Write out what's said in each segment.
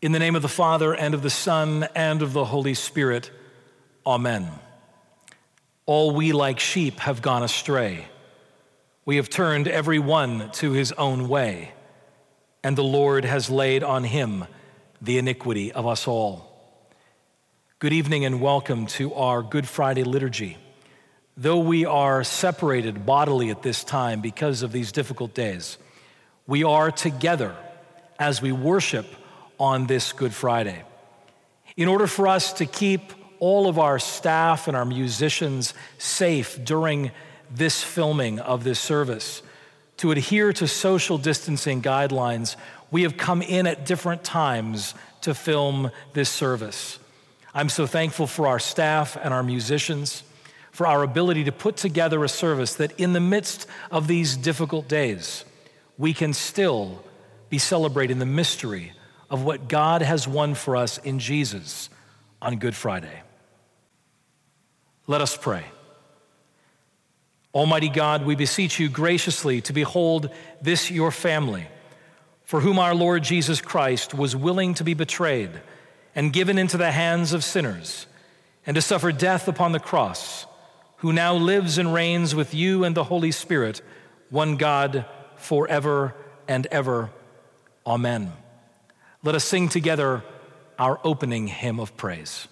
In the name of the Father, and of the Son, and of the Holy Spirit, Amen. All we like sheep have gone astray. We have turned every one to his own way, and the Lord has laid on him the iniquity of us all. Good evening and welcome to our Good Friday liturgy. Though we are separated bodily at this time because of these difficult days, we are together as we worship on this Good Friday. In order for us to keep all of our staff and our musicians safe during this filming of this service, to adhere to social distancing guidelines, we have come in at different times to film this service. I'm so thankful for our staff and our musicians, for our ability to put together a service that, in the midst of these difficult days, we can still be celebrating the mystery of what God has won for us in Jesus on Good Friday. Let us pray. Almighty God, we beseech you graciously to behold this your family, for whom our Lord Jesus Christ was willing to be betrayed and given into the hands of sinners, and to suffer death upon the cross, who now lives and reigns with you and the Holy Spirit, one God, forever and ever. Amen. Let us sing together our opening hymn of praise.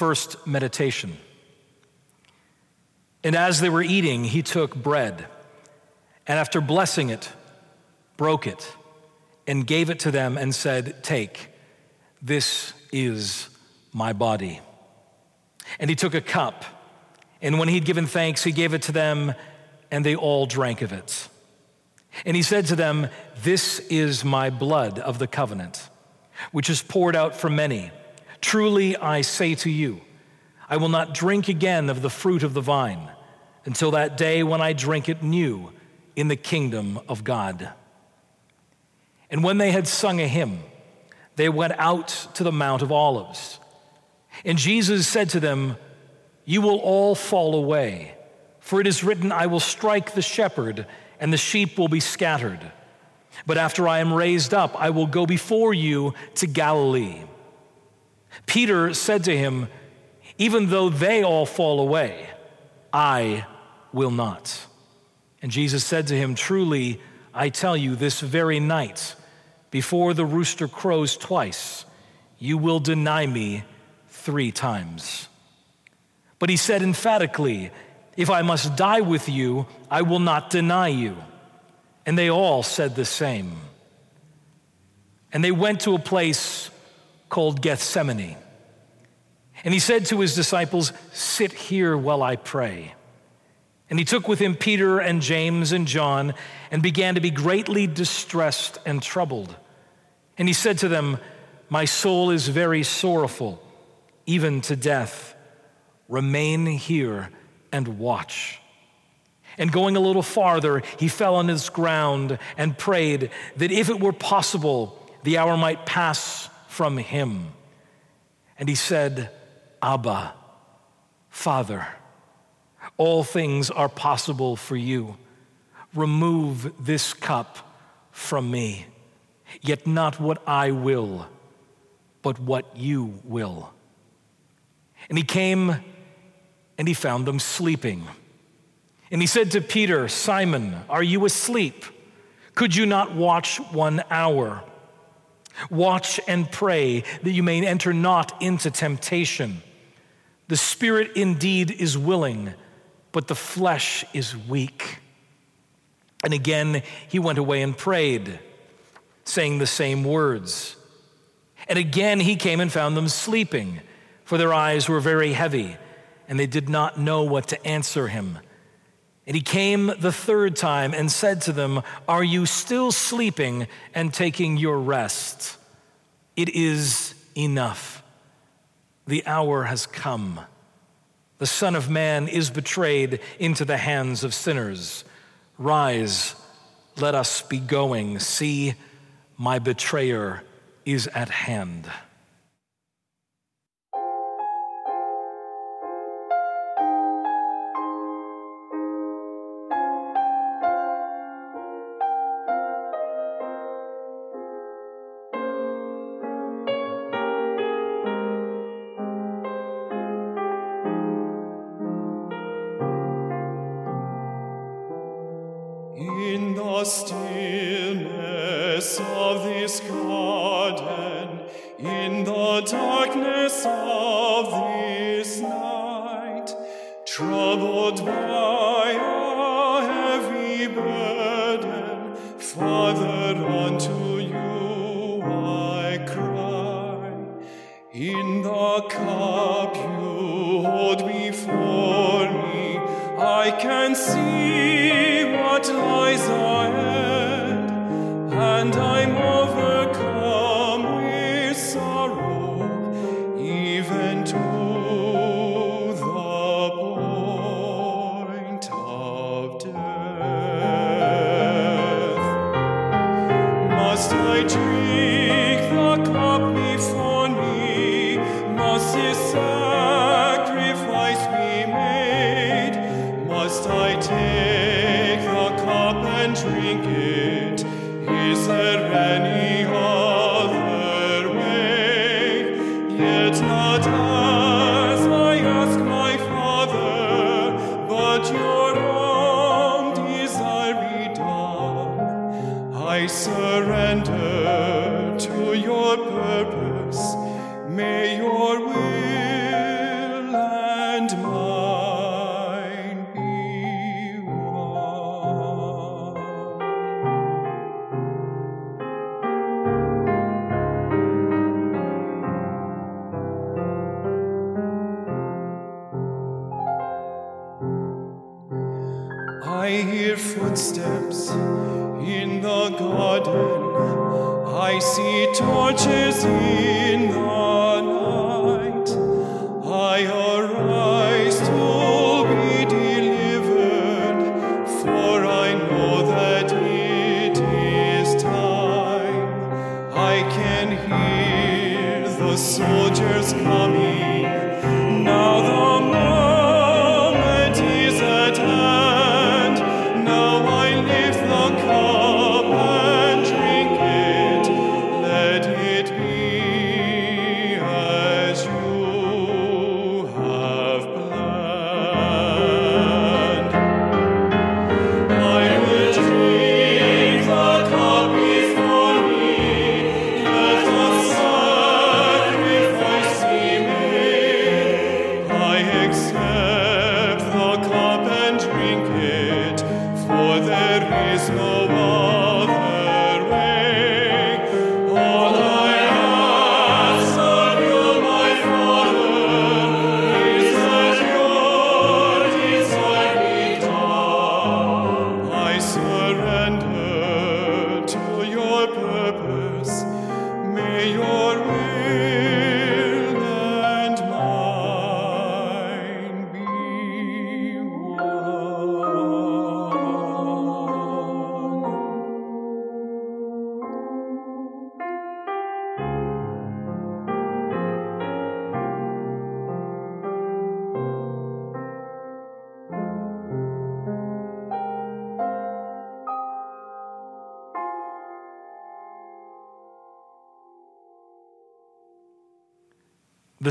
First meditation. And as they were eating, he took bread, and after blessing it, broke it, and gave it to them, and said, Take, this is my body. And he took a cup, and when he'd given thanks, he gave it to them, and they all drank of it. And he said to them, This is my blood of the covenant, which is poured out for many. Truly I say to you, I will not drink again of the fruit of the vine until that day when I drink it new in the kingdom of God. And when they had sung a hymn, they went out to the Mount of Olives. And Jesus said to them, You will all fall away, for it is written, I will strike the shepherd, and the sheep will be scattered. But after I am raised up, I will go before you to Galilee. Peter said to him, Even though they all fall away, I will not. And Jesus said to him, Truly, I tell you, this very night, before the rooster crows twice, you will deny me three times. But he said emphatically, If I must die with you, I will not deny you. And they all said the same. And they went to a place called Gethsemane. And he said to his disciples, Sit here while I pray. And he took with him Peter and James and John and began to be greatly distressed and troubled. And he said to them, My soul is very sorrowful, even to death. Remain here and watch. And going a little farther, he fell on his ground and prayed that if it were possible, the hour might pass from him. And he said, Abba, Father, all things are possible for you. Remove this cup from me, yet not what I will, but what you will. And he came and he found them sleeping. And he said to Peter, Simon, are you asleep? Could you not watch one hour? Watch and pray that you may enter not into temptation. The spirit indeed is willing, but the flesh is weak. And again, he went away and prayed, saying the same words. And again, he came and found them sleeping, for their eyes were very heavy, and they did not know what to answer him. And he came the third time and said to them, Are you still sleeping and taking your rest? It is enough. The hour has come. The Son of Man is betrayed into the hands of sinners. Rise, let us be going. See, my betrayer is at hand. Surrender to your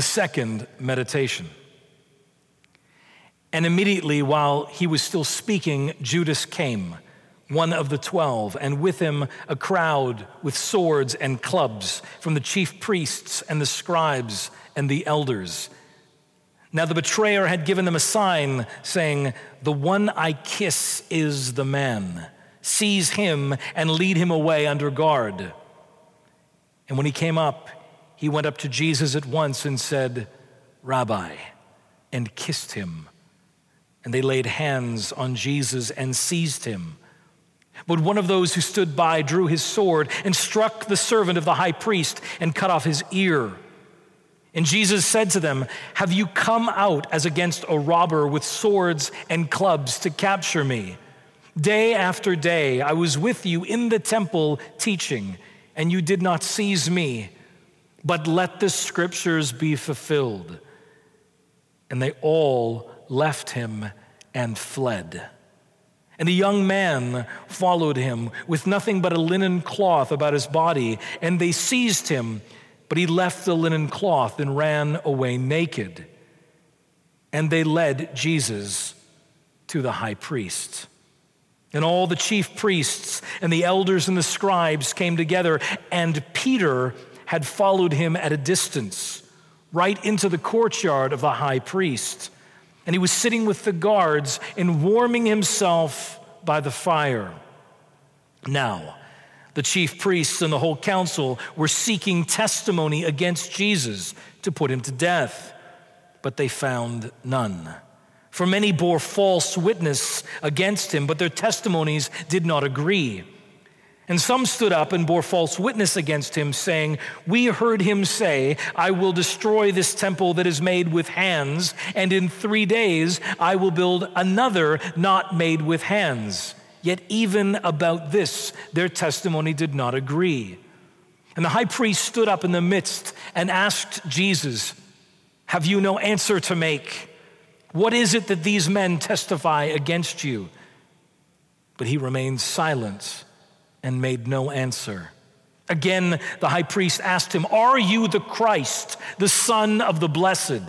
The second meditation. And immediately while he was still speaking, Judas came, one of the twelve, and with him a crowd with swords and clubs from the chief priests and the scribes and the elders. Now the betrayer had given them a sign, saying, The one I kiss is the man. Seize him and lead him away under guard. And when he came up, he went up to Jesus at once and said, Rabbi, and kissed him. And they laid hands on Jesus and seized him. But one of those who stood by drew his sword and struck the servant of the high priest and cut off his ear. And Jesus said to them, Have you come out as against a robber with swords and clubs to capture me? Day after day I was with you in the temple teaching, and you did not seize me. But let the scriptures be fulfilled. And they all left him and fled. And a young man followed him with nothing but a linen cloth about his body, and they seized him, but he left the linen cloth and ran away naked. And they led Jesus to the high priest. And all the chief priests and the elders and the scribes came together, and Peter had followed him at a distance, right into the courtyard of the high priest. And he was sitting with the guards and warming himself by the fire. Now, the chief priests and the whole council were seeking testimony against Jesus to put him to death, but they found none. For many bore false witness against him, but their testimonies did not agree. And some stood up and bore false witness against him, saying, We heard him say, I will destroy this temple that is made with hands, and in three days I will build another not made with hands. Yet even about this, their testimony did not agree. And the high priest stood up in the midst and asked Jesus, Have you no answer to make? What is it that these men testify against you? But he remained silent and made no answer. Again, the high priest asked him, Are you the Christ, the Son of the Blessed?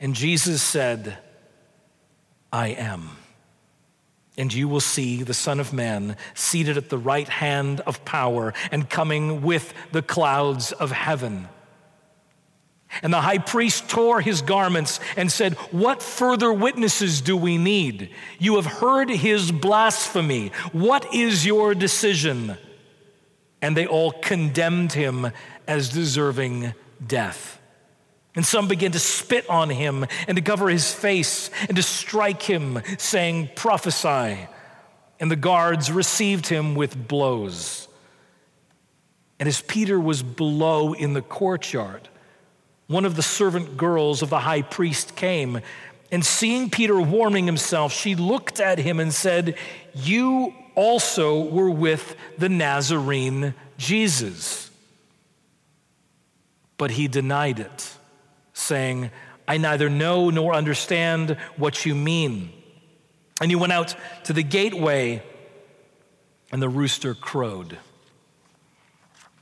And Jesus said, I am. And you will see the Son of Man seated at the right hand of power and coming with the clouds of heaven. And the high priest tore his garments and said, What further witnesses do we need? You have heard his blasphemy. What is your decision? And they all condemned him as deserving death. And some began to spit on him and to cover his face and to strike him, saying, Prophesy. and the guards received him with blows. And as Peter was below in the courtyard, one of the servant girls of the high priest came, and seeing Peter warming himself, she looked at him and said, You also were with the Nazarene Jesus. But he denied it, saying, I neither know nor understand what you mean. And he went out to the gateway, and the rooster crowed.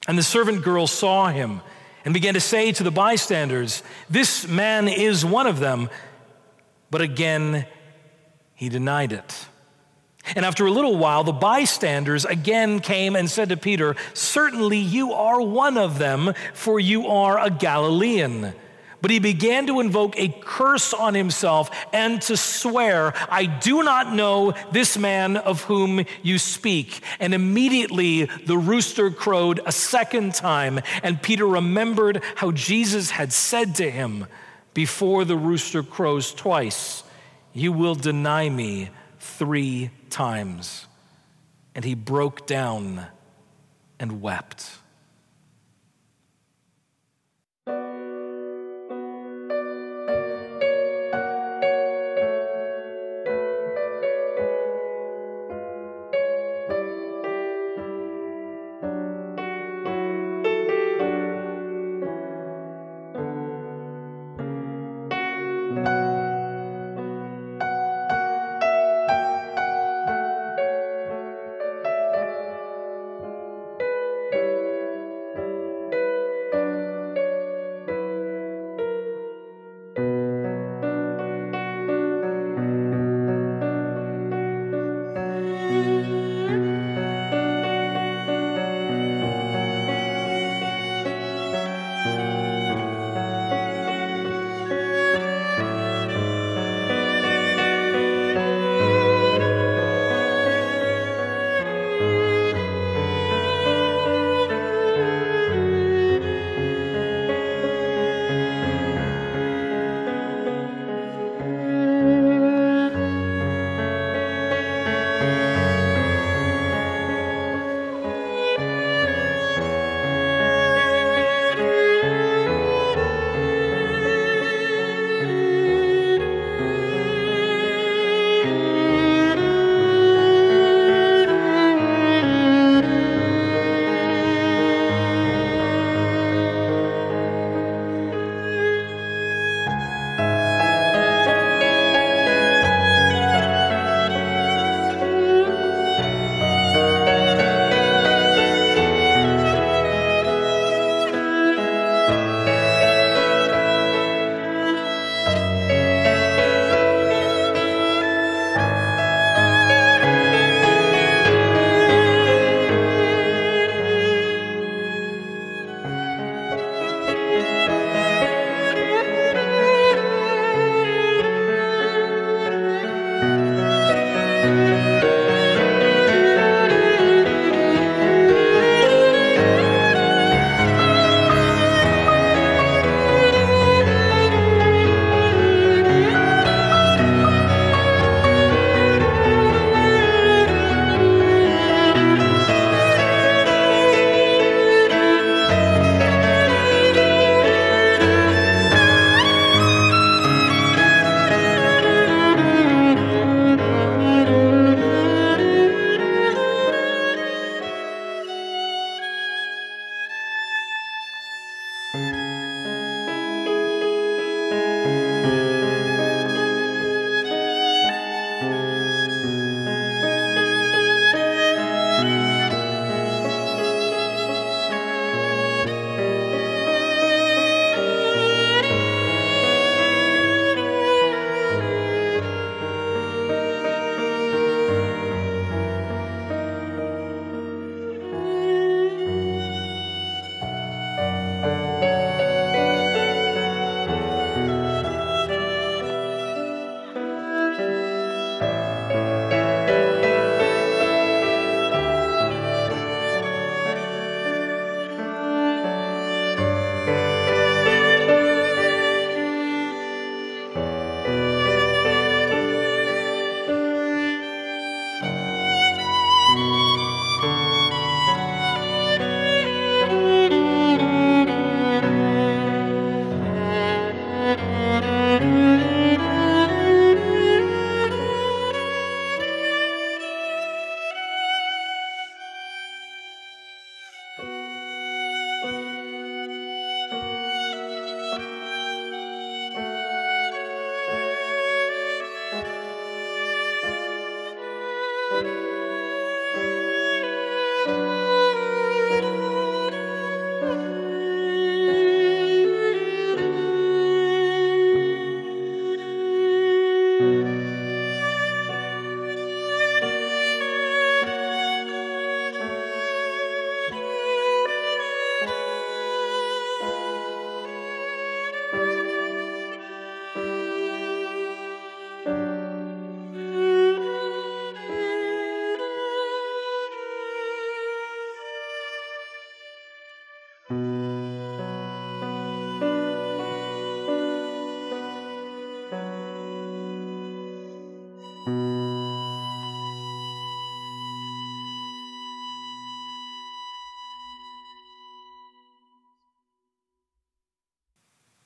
And the servant girl saw him and began to say to the bystanders, This man is one of them. But again, he denied it. And after a little while, the bystanders again came and said to Peter, Certainly you are one of them, for you are a Galilean. But he began to invoke a curse on himself and to swear, I do not know this man of whom you speak. And immediately the rooster crowed a second time, and Peter remembered how Jesus had said to him, Before the rooster crows twice, you will deny me three times. And he broke down and wept.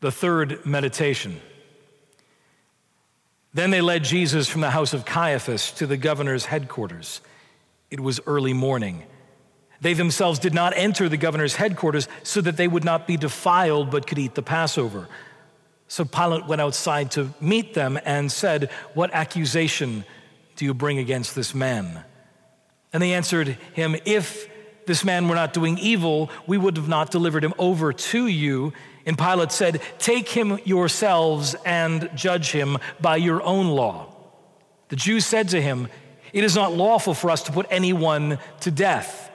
The third meditation. Then they led Jesus from the house of Caiaphas to the governor's headquarters. It was early morning. They themselves did not enter the governor's headquarters so that they would not be defiled but could eat the Passover. So Pilate went outside to meet them and said, What accusation do you bring against this man? And they answered him, If this man were not doing evil, we would have not delivered him over to you. And Pilate said, Take him yourselves and judge him by your own law. The Jews said to him, It is not lawful for us to put anyone to death.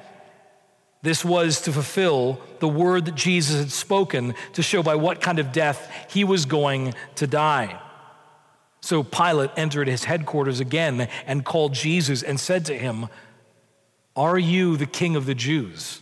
This was to fulfill the word that Jesus had spoken to show by what kind of death he was going to die. So Pilate entered his headquarters again and called Jesus and said to him, Are you the king of the Jews?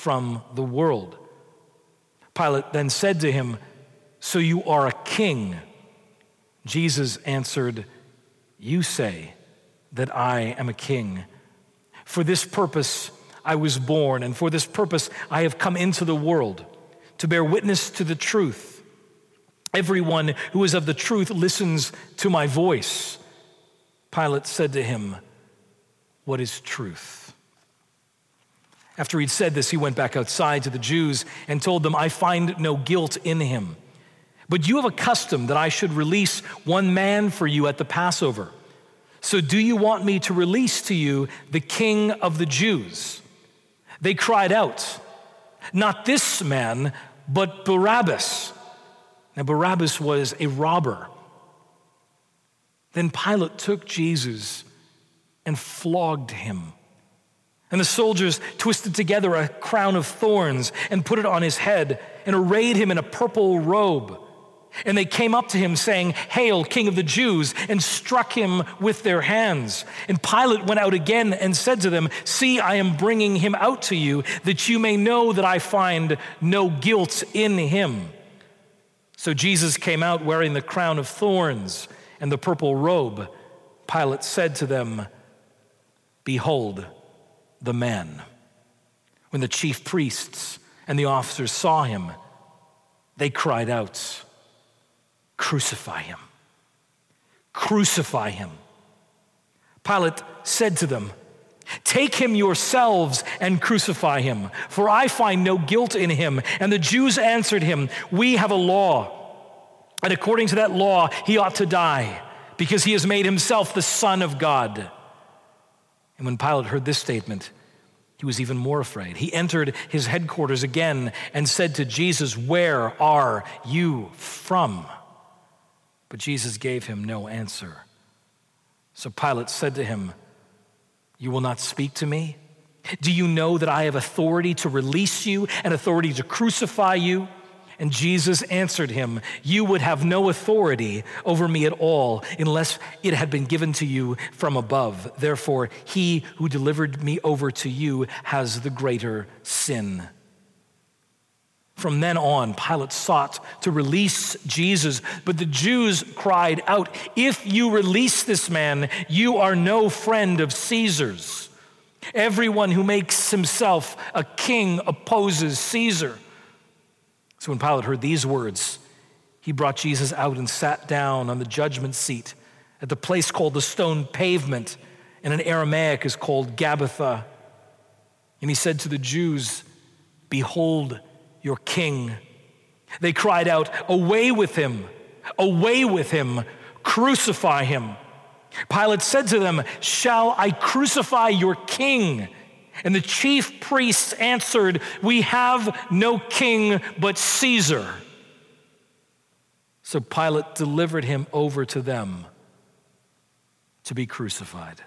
from the world. Pilate then said to him, So you are a king? Jesus answered, You say that I am a king. For this purpose I was born, and for this purpose I have come into the world, to bear witness to the truth. Everyone who is of the truth listens to my voice. Pilate said to him, What is truth? After he'd said this, he went back outside to the Jews and told them, I find no guilt in him. But you have a custom that I should release one man for you at the Passover. So do you want me to release to you the king of the Jews? They cried out, Not this man, but Barabbas. Now, Barabbas was a robber. Then Pilate took Jesus and flogged him. And the soldiers twisted together a crown of thorns and put it on his head and arrayed him in a purple robe. And they came up to him, saying, Hail, King of the Jews, and struck him with their hands. And Pilate went out again and said to them, See, I am bringing him out to you, that you may know that I find no guilt in him. So Jesus came out wearing the crown of thorns and the purple robe. Pilate said to them, Behold, the men. When the chief priests and the officers saw him, they cried out, Crucify him! Crucify him! Pilate said to them, Take him yourselves and crucify him, for I find no guilt in him. And the Jews answered him, We have a law, and according to that law, he ought to die, because he has made himself the Son of God. And when Pilate heard this statement, he was even more afraid. He entered his headquarters again and said to Jesus, Where are you from? But Jesus gave him no answer. So Pilate said to him, You will not speak to me? Do you know that I have authority to release you and authority to crucify you? And Jesus answered him, You would have no authority over me at all unless it had been given to you from above. Therefore, he who delivered me over to you has the greater sin. From then on, Pilate sought to release Jesus, but the Jews cried out, If you release this man, you are no friend of Caesar's. Everyone who makes himself a king opposes Caesar. So when Pilate heard these words, he brought Jesus out and sat down on the judgment seat at the place called the stone pavement, and in Aramaic is called Gabbatha. And he said to the Jews, Behold your king. They cried out, Away with him! Away with him! Crucify him! Pilate said to them, Shall I crucify your king? And the chief priests answered, We have no king but Caesar. So Pilate delivered him over to them to be crucified.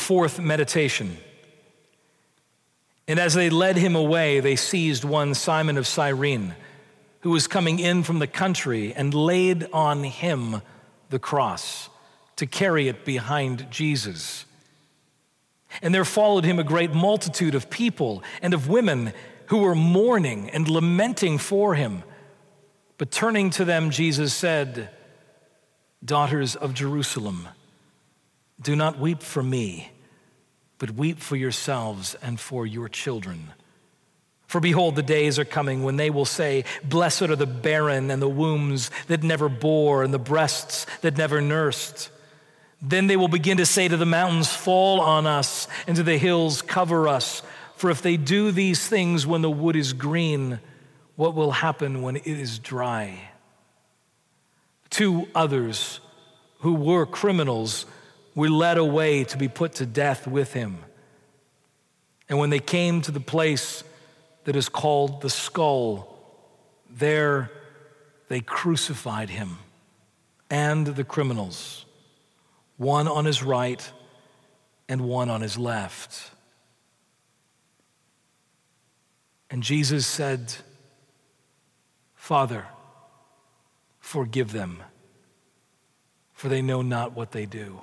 Fourth meditation. And as they led him away, they seized one Simon of Cyrene, who was coming in from the country, and laid on him the cross to carry it behind Jesus. And there followed him a great multitude of people and of women who were mourning and lamenting for him. But turning to them, Jesus said, Daughters of Jerusalem, do not weep for me, but weep for yourselves and for your children. For behold, the days are coming when they will say, Blessed are the barren and the wombs that never bore and the breasts that never nursed. Then they will begin to say to the mountains, Fall on us, and to the hills, Cover us. For if they do these things when the wood is green, what will happen when it is dry? Two others who were criminals were led away to be put to death with him. And when they came to the place that is called the skull, there they crucified him and the criminals, one on his right and one on his left. And Jesus said, Father, forgive them, for they know not what they do.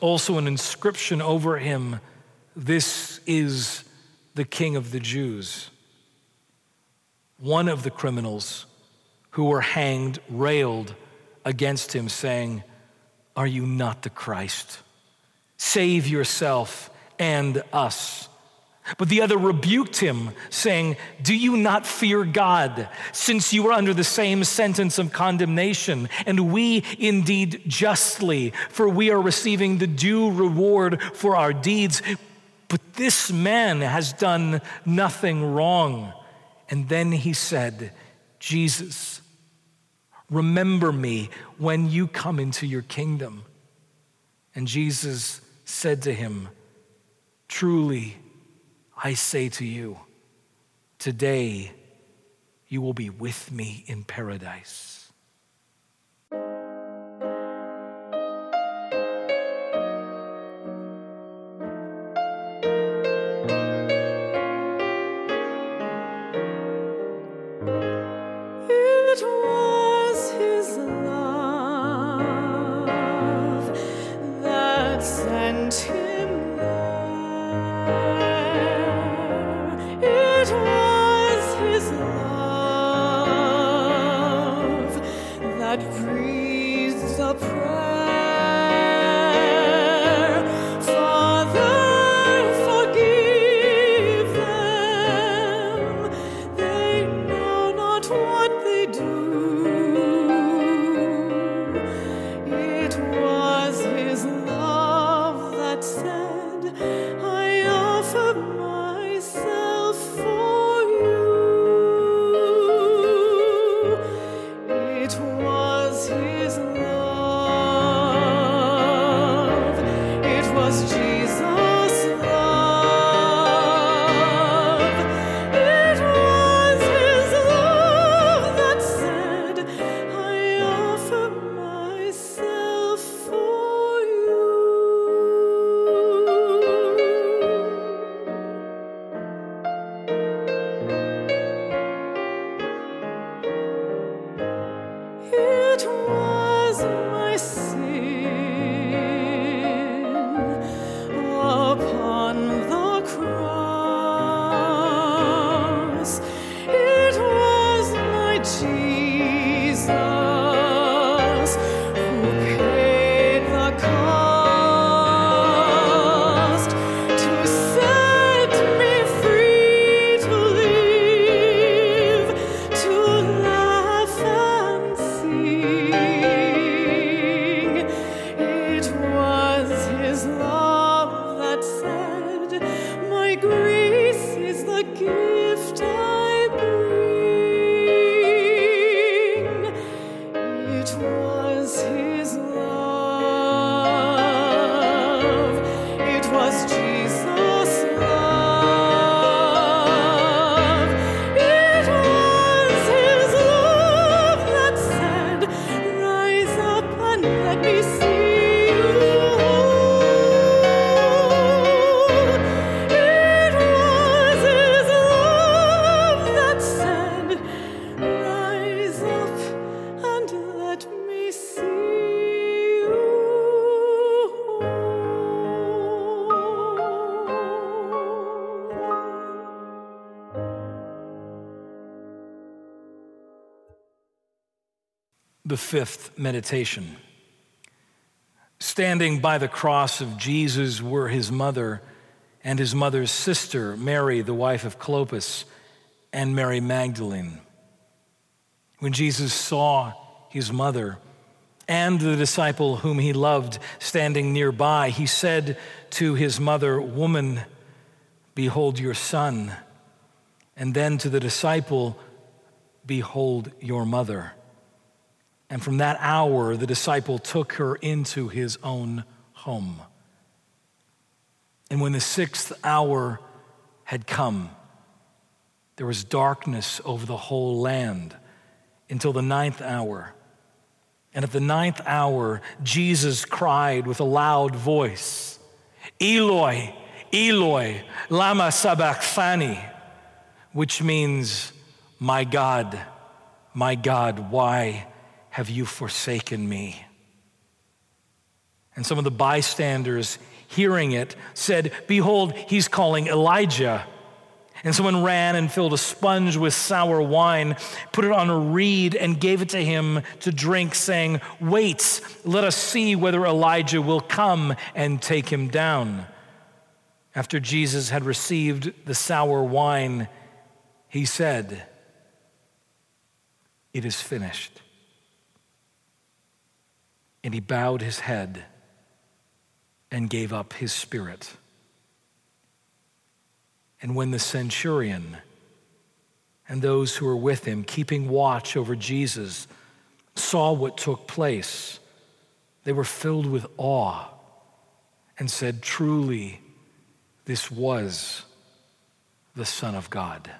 also an inscription over him This is the King of the Jews. One of the criminals who were hanged railed against him, saying, Are you not the Christ? Save yourself and us. But the other rebuked him, saying, Do you not fear God, since you are under the same sentence of condemnation? And we indeed justly, for we are receiving the due reward for our deeds. But this man has done nothing wrong. And then he said, Jesus, remember me when you come into your kingdom. And Jesus said to him, Truly, I say to you, today you will be with me in paradise. The fifth meditation. Standing by the cross of Jesus were his mother and his mother's sister, Mary, the wife of Clopas, and Mary Magdalene. When Jesus saw his mother and the disciple whom he loved standing nearby, he said to his mother, Woman, behold your son. And then to the disciple, Behold your mother. And from that hour, the disciple took her into his own home. And when the sixth hour had come, there was darkness over the whole land until the ninth hour. And at the ninth hour, Jesus cried with a loud voice, Eloi, Eloi, lama sabachthani, which means, My God, my God, why have you forsaken me? And some of the bystanders hearing it said, Behold, he's calling Elijah. And someone ran and filled a sponge with sour wine, put it on a reed, and gave it to him to drink, saying, Wait, let us see whether Elijah will come and take him down. After Jesus had received the sour wine, he said, It is finished. And he bowed his head and gave up his spirit. And when the centurion and those who were with him, keeping watch over Jesus, saw what took place, they were filled with awe and said, Truly, this was the Son of God.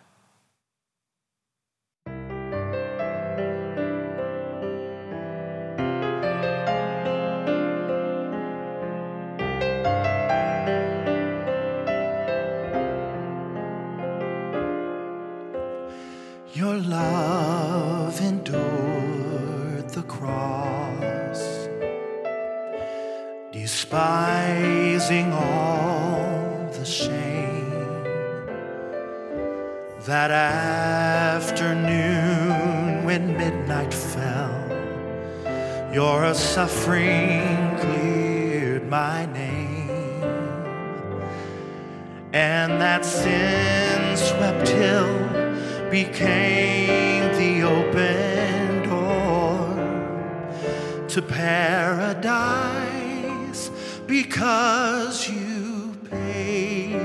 All the shame. That afternoon when midnight fell, your suffering cleared my name, and that sin swept hill became the open door to paradise because you paid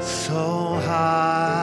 so high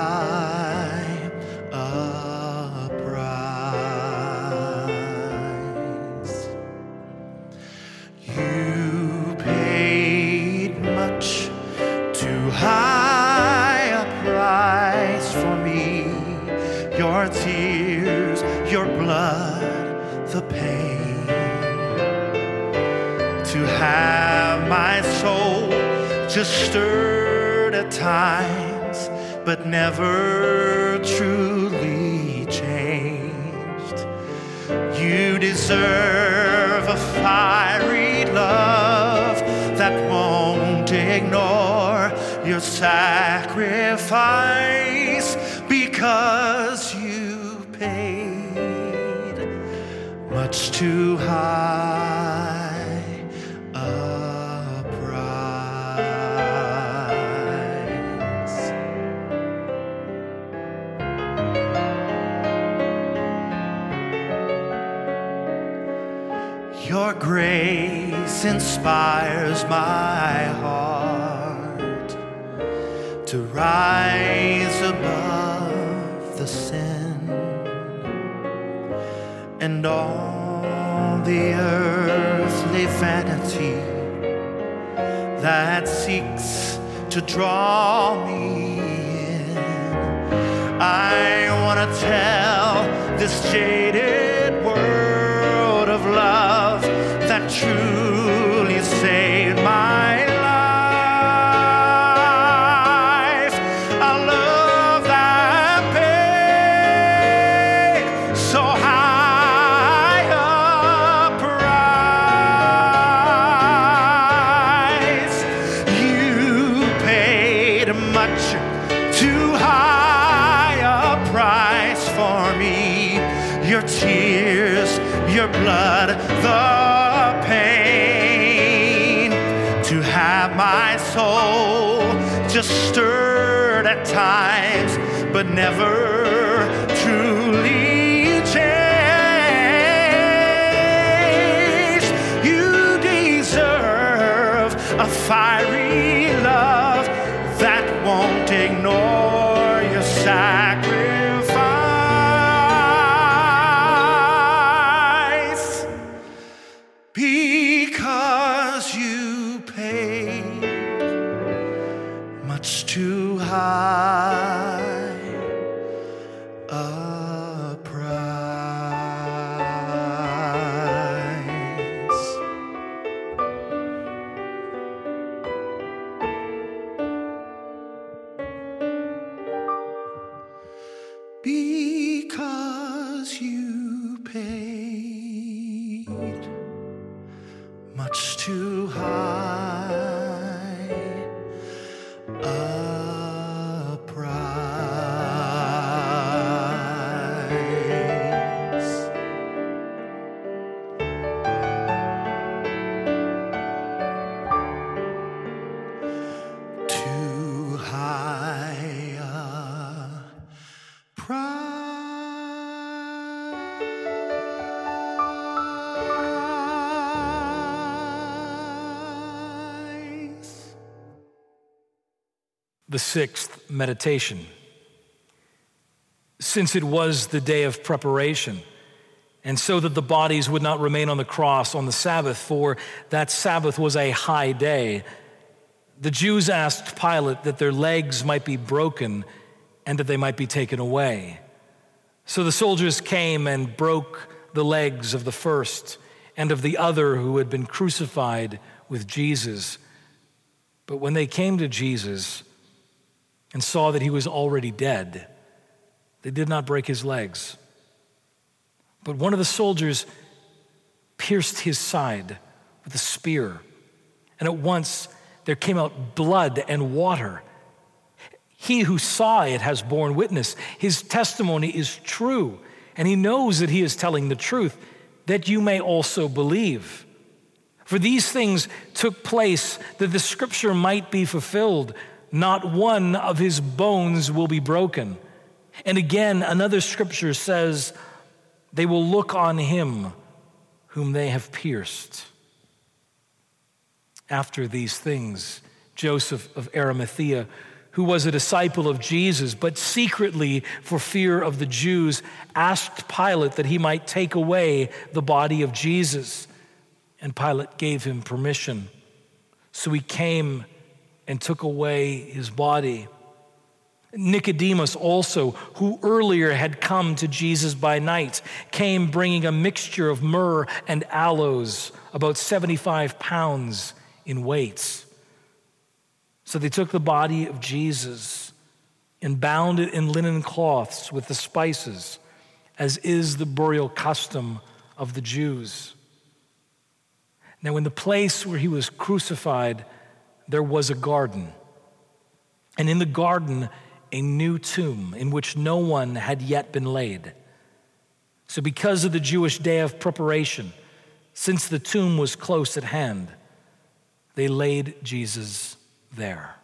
stirred at times, but never truly changed. You deserve a fiery love that won't ignore your sacrifice because you paid much too high Your grace inspires my heart to rise above the sin and all the earthly vanity that seeks to draw me in. I want to tell this jaded that but The sixth meditation. Since it was the day of preparation, and so that the bodies would not remain on the cross on the Sabbath, for that Sabbath was a high day, the Jews asked Pilate that their legs might be broken and that they might be taken away. So the soldiers came and broke the legs of the first and of the other who had been crucified with Jesus. But when they came to Jesus and saw that he was already dead, they did not break his legs. But one of the soldiers pierced his side with a spear, and at once there came out blood and water. He who saw it has borne witness. His testimony is true, and he knows that he is telling the truth, that you may also believe. For these things took place that the scripture might be fulfilled. Not one of his bones will be broken. And again, another scripture says, they will look on him whom they have pierced. After these things, Joseph of Arimathea, who was a disciple of Jesus, but secretly for fear of the Jews, asked Pilate that he might take away the body of Jesus. And Pilate gave him permission. So he came and took away his body. Nicodemus, also, who earlier had come to Jesus by night, came bringing a mixture of myrrh and aloes, about 75 pounds in weight. So they took the body of Jesus and bound it in linen cloths with the spices, as is the burial custom of the Jews. Now, in the place where he was crucified, there was a garden. And in the garden, a new tomb in which no one had yet been laid. So, because of the Jewish day of preparation, since the tomb was close at hand, they laid Jesus there.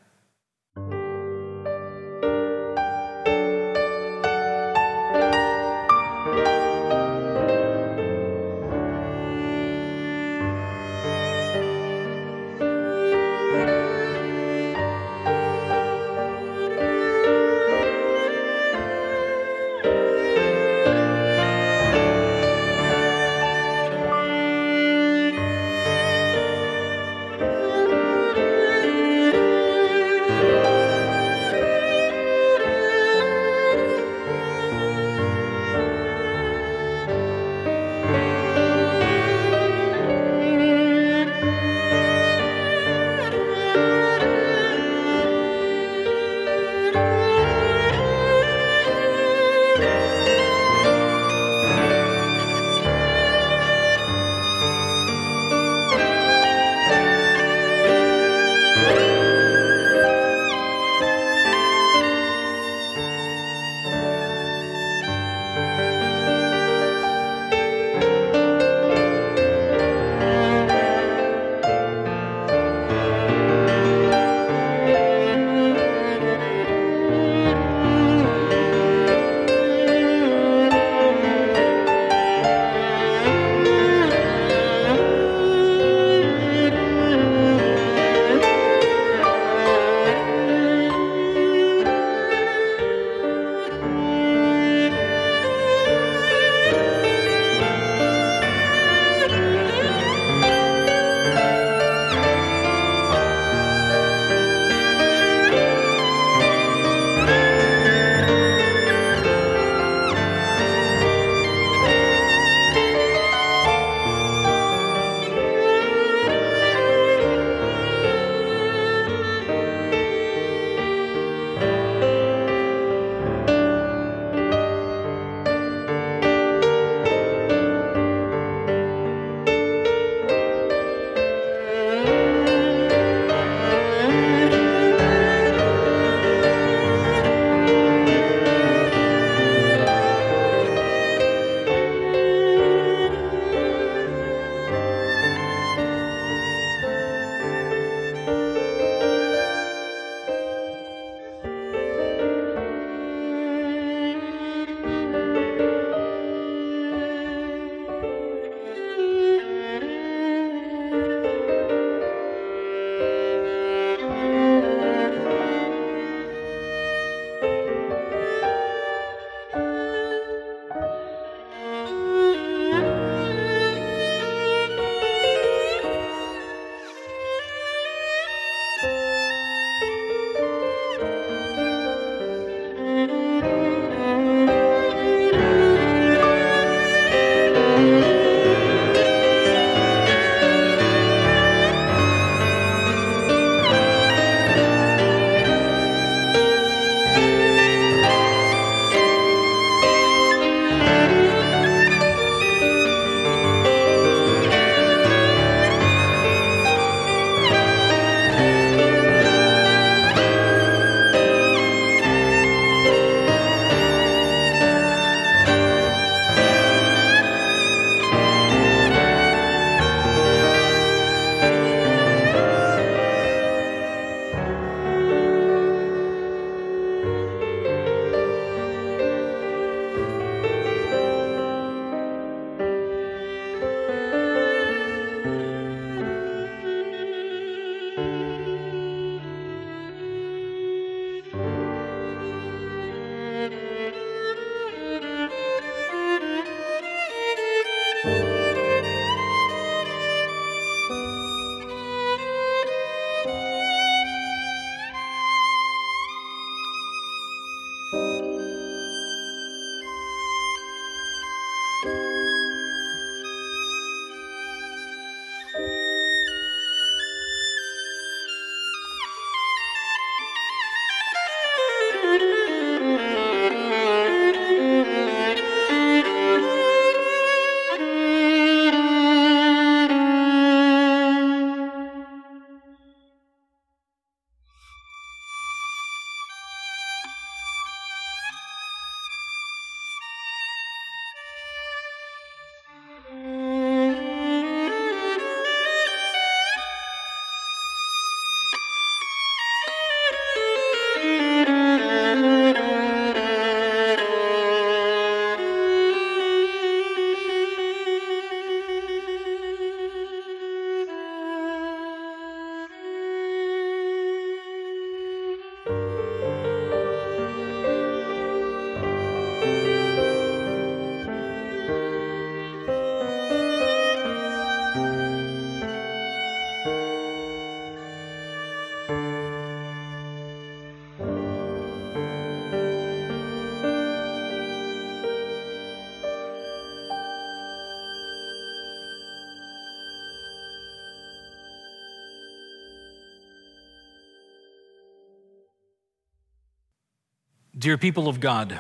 Dear people of God,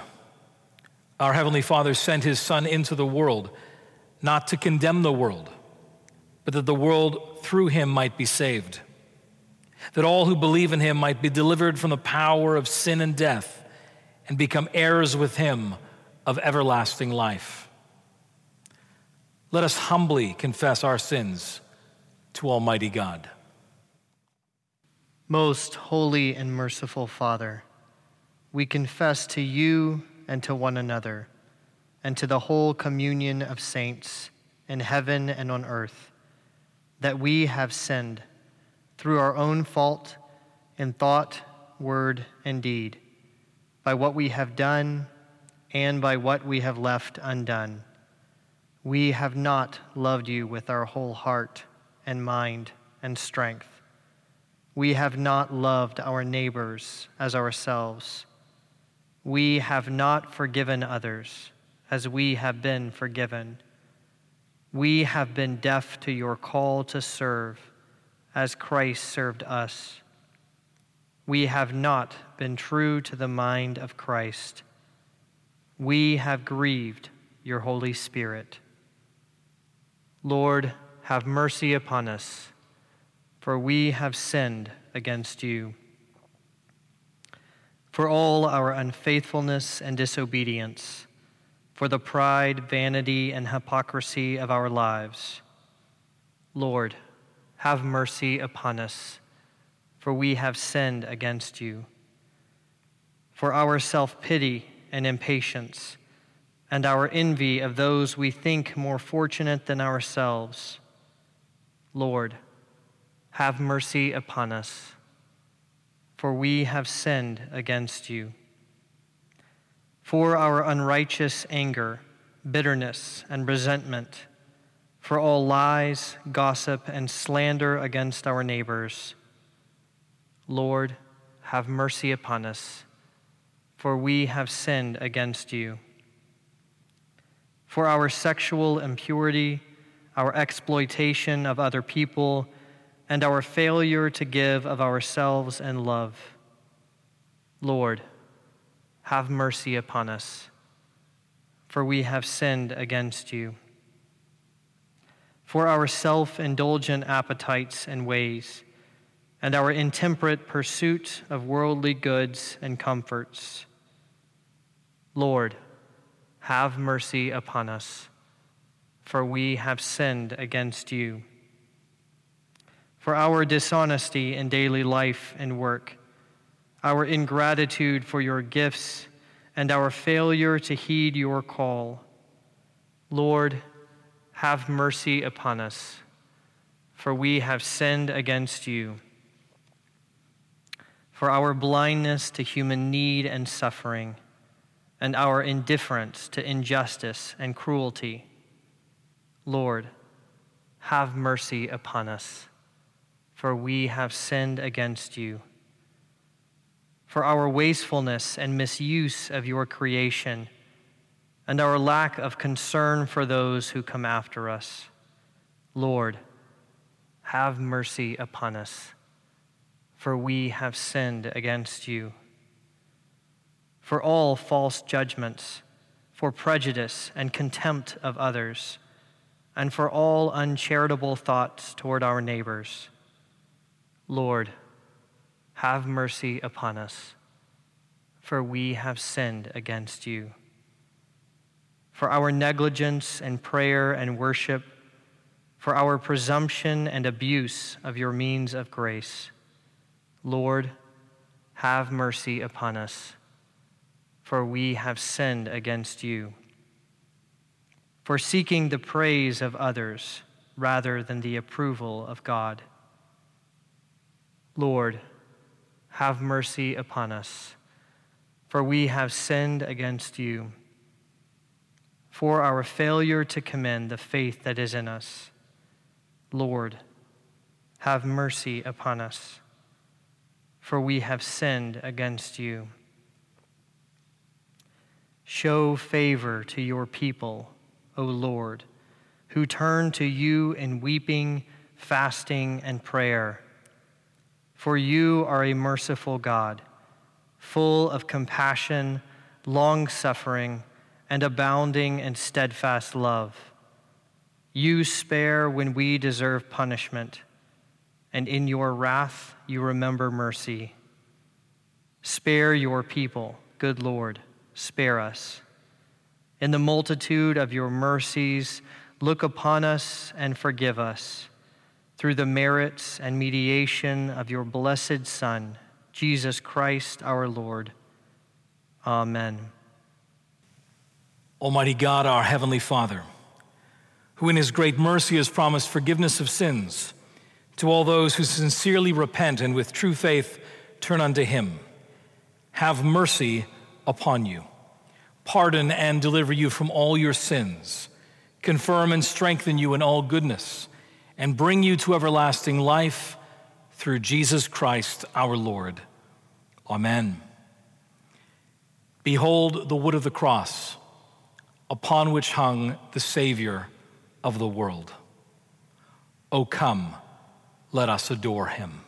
our Heavenly Father sent His Son into the world not to condemn the world, but that the world through Him might be saved, that all who believe in Him might be delivered from the power of sin and death and become heirs with Him of everlasting life. Let us humbly confess our sins to Almighty God. Most holy and merciful Father, we confess to you and to one another, and to the whole communion of saints in heaven and on earth, that we have sinned through our own fault in thought, word, and deed, by what we have done and by what we have left undone. We have not loved you with our whole heart and mind and strength. We have not loved our neighbors as ourselves. We have not forgiven others as we have been forgiven. We have been deaf to your call to serve as Christ served us. We have not been true to the mind of Christ. We have grieved your Holy Spirit. Lord, have mercy upon us, for we have sinned against you. For all our unfaithfulness and disobedience, for the pride, vanity, and hypocrisy of our lives, Lord, have mercy upon us, for we have sinned against you. For our self pity and impatience, and our envy of those we think more fortunate than ourselves. Lord, have mercy upon us, for we have sinned against you. For our unrighteous anger, bitterness, and resentment, for all lies, gossip, and slander against our neighbors. Lord, have mercy upon us, for we have sinned against you for our sexual impurity, our exploitation of other people, and our failure to give of ourselves and love. Lord, have mercy upon us, for we have sinned against you. For our self indulgent appetites and ways, and our intemperate pursuit of worldly goods and comforts. Lord, have mercy upon us, for we have sinned against you. For our dishonesty in daily life and work, our ingratitude for your gifts, and our failure to heed your call, Lord, have mercy upon us, for we have sinned against you. For our blindness to human need and suffering, and our indifference to injustice and cruelty. Lord, have mercy upon us, for we have sinned against you. For our wastefulness and misuse of your creation, and our lack of concern for those who come after us. Lord, have mercy upon us, for we have sinned against you for all false judgments, for prejudice and contempt of others, and for all uncharitable thoughts toward our neighbors. Lord, have mercy upon us, for we have sinned against you. For our negligence in prayer and worship, for our presumption and abuse of your means of grace, Lord, have mercy upon us for we have sinned against you. For seeking the praise of others rather than the approval of God. Lord, have mercy upon us, for we have sinned against you. For our failure to commend the faith that is in us, Lord, have mercy upon us, for we have sinned against you. Show favor to your people, O Lord, who turn to you in weeping, fasting, and prayer. For you are a merciful God, full of compassion, long suffering, and abounding in steadfast love. You spare when we deserve punishment, and in your wrath you remember mercy. Spare your people, good Lord, spare us. In the multitude of your mercies, look upon us and forgive us through the merits and mediation of your blessed Son, Jesus Christ our Lord. Amen. Almighty God, our Heavenly Father, who in His great mercy has promised forgiveness of sins to all those who sincerely repent and with true faith turn unto Him, have mercy upon you, pardon and deliver you from all your sins, confirm and strengthen you in all goodness, and bring you to everlasting life through Jesus Christ our Lord. Amen. Behold the wood of the cross upon which hung the Savior of the world. O come, let us adore him.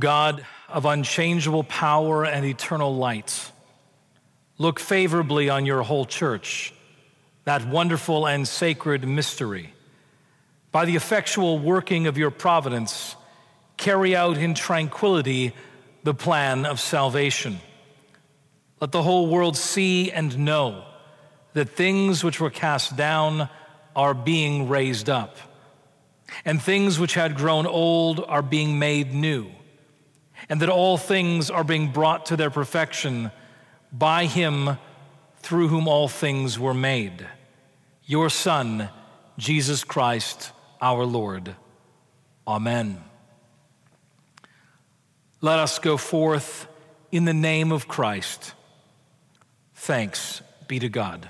God of unchangeable power and eternal light, look favorably on your whole church, that wonderful and sacred mystery. By the effectual working of your providence, carry out in tranquility the plan of salvation. Let the whole world see and know that things which were cast down are being raised up, and things which had grown old are being made new, and that all things are being brought to their perfection by him through whom all things were made, your Son, Jesus Christ, our Lord. Amen. Let us go forth in the name of Christ. Thanks be to God.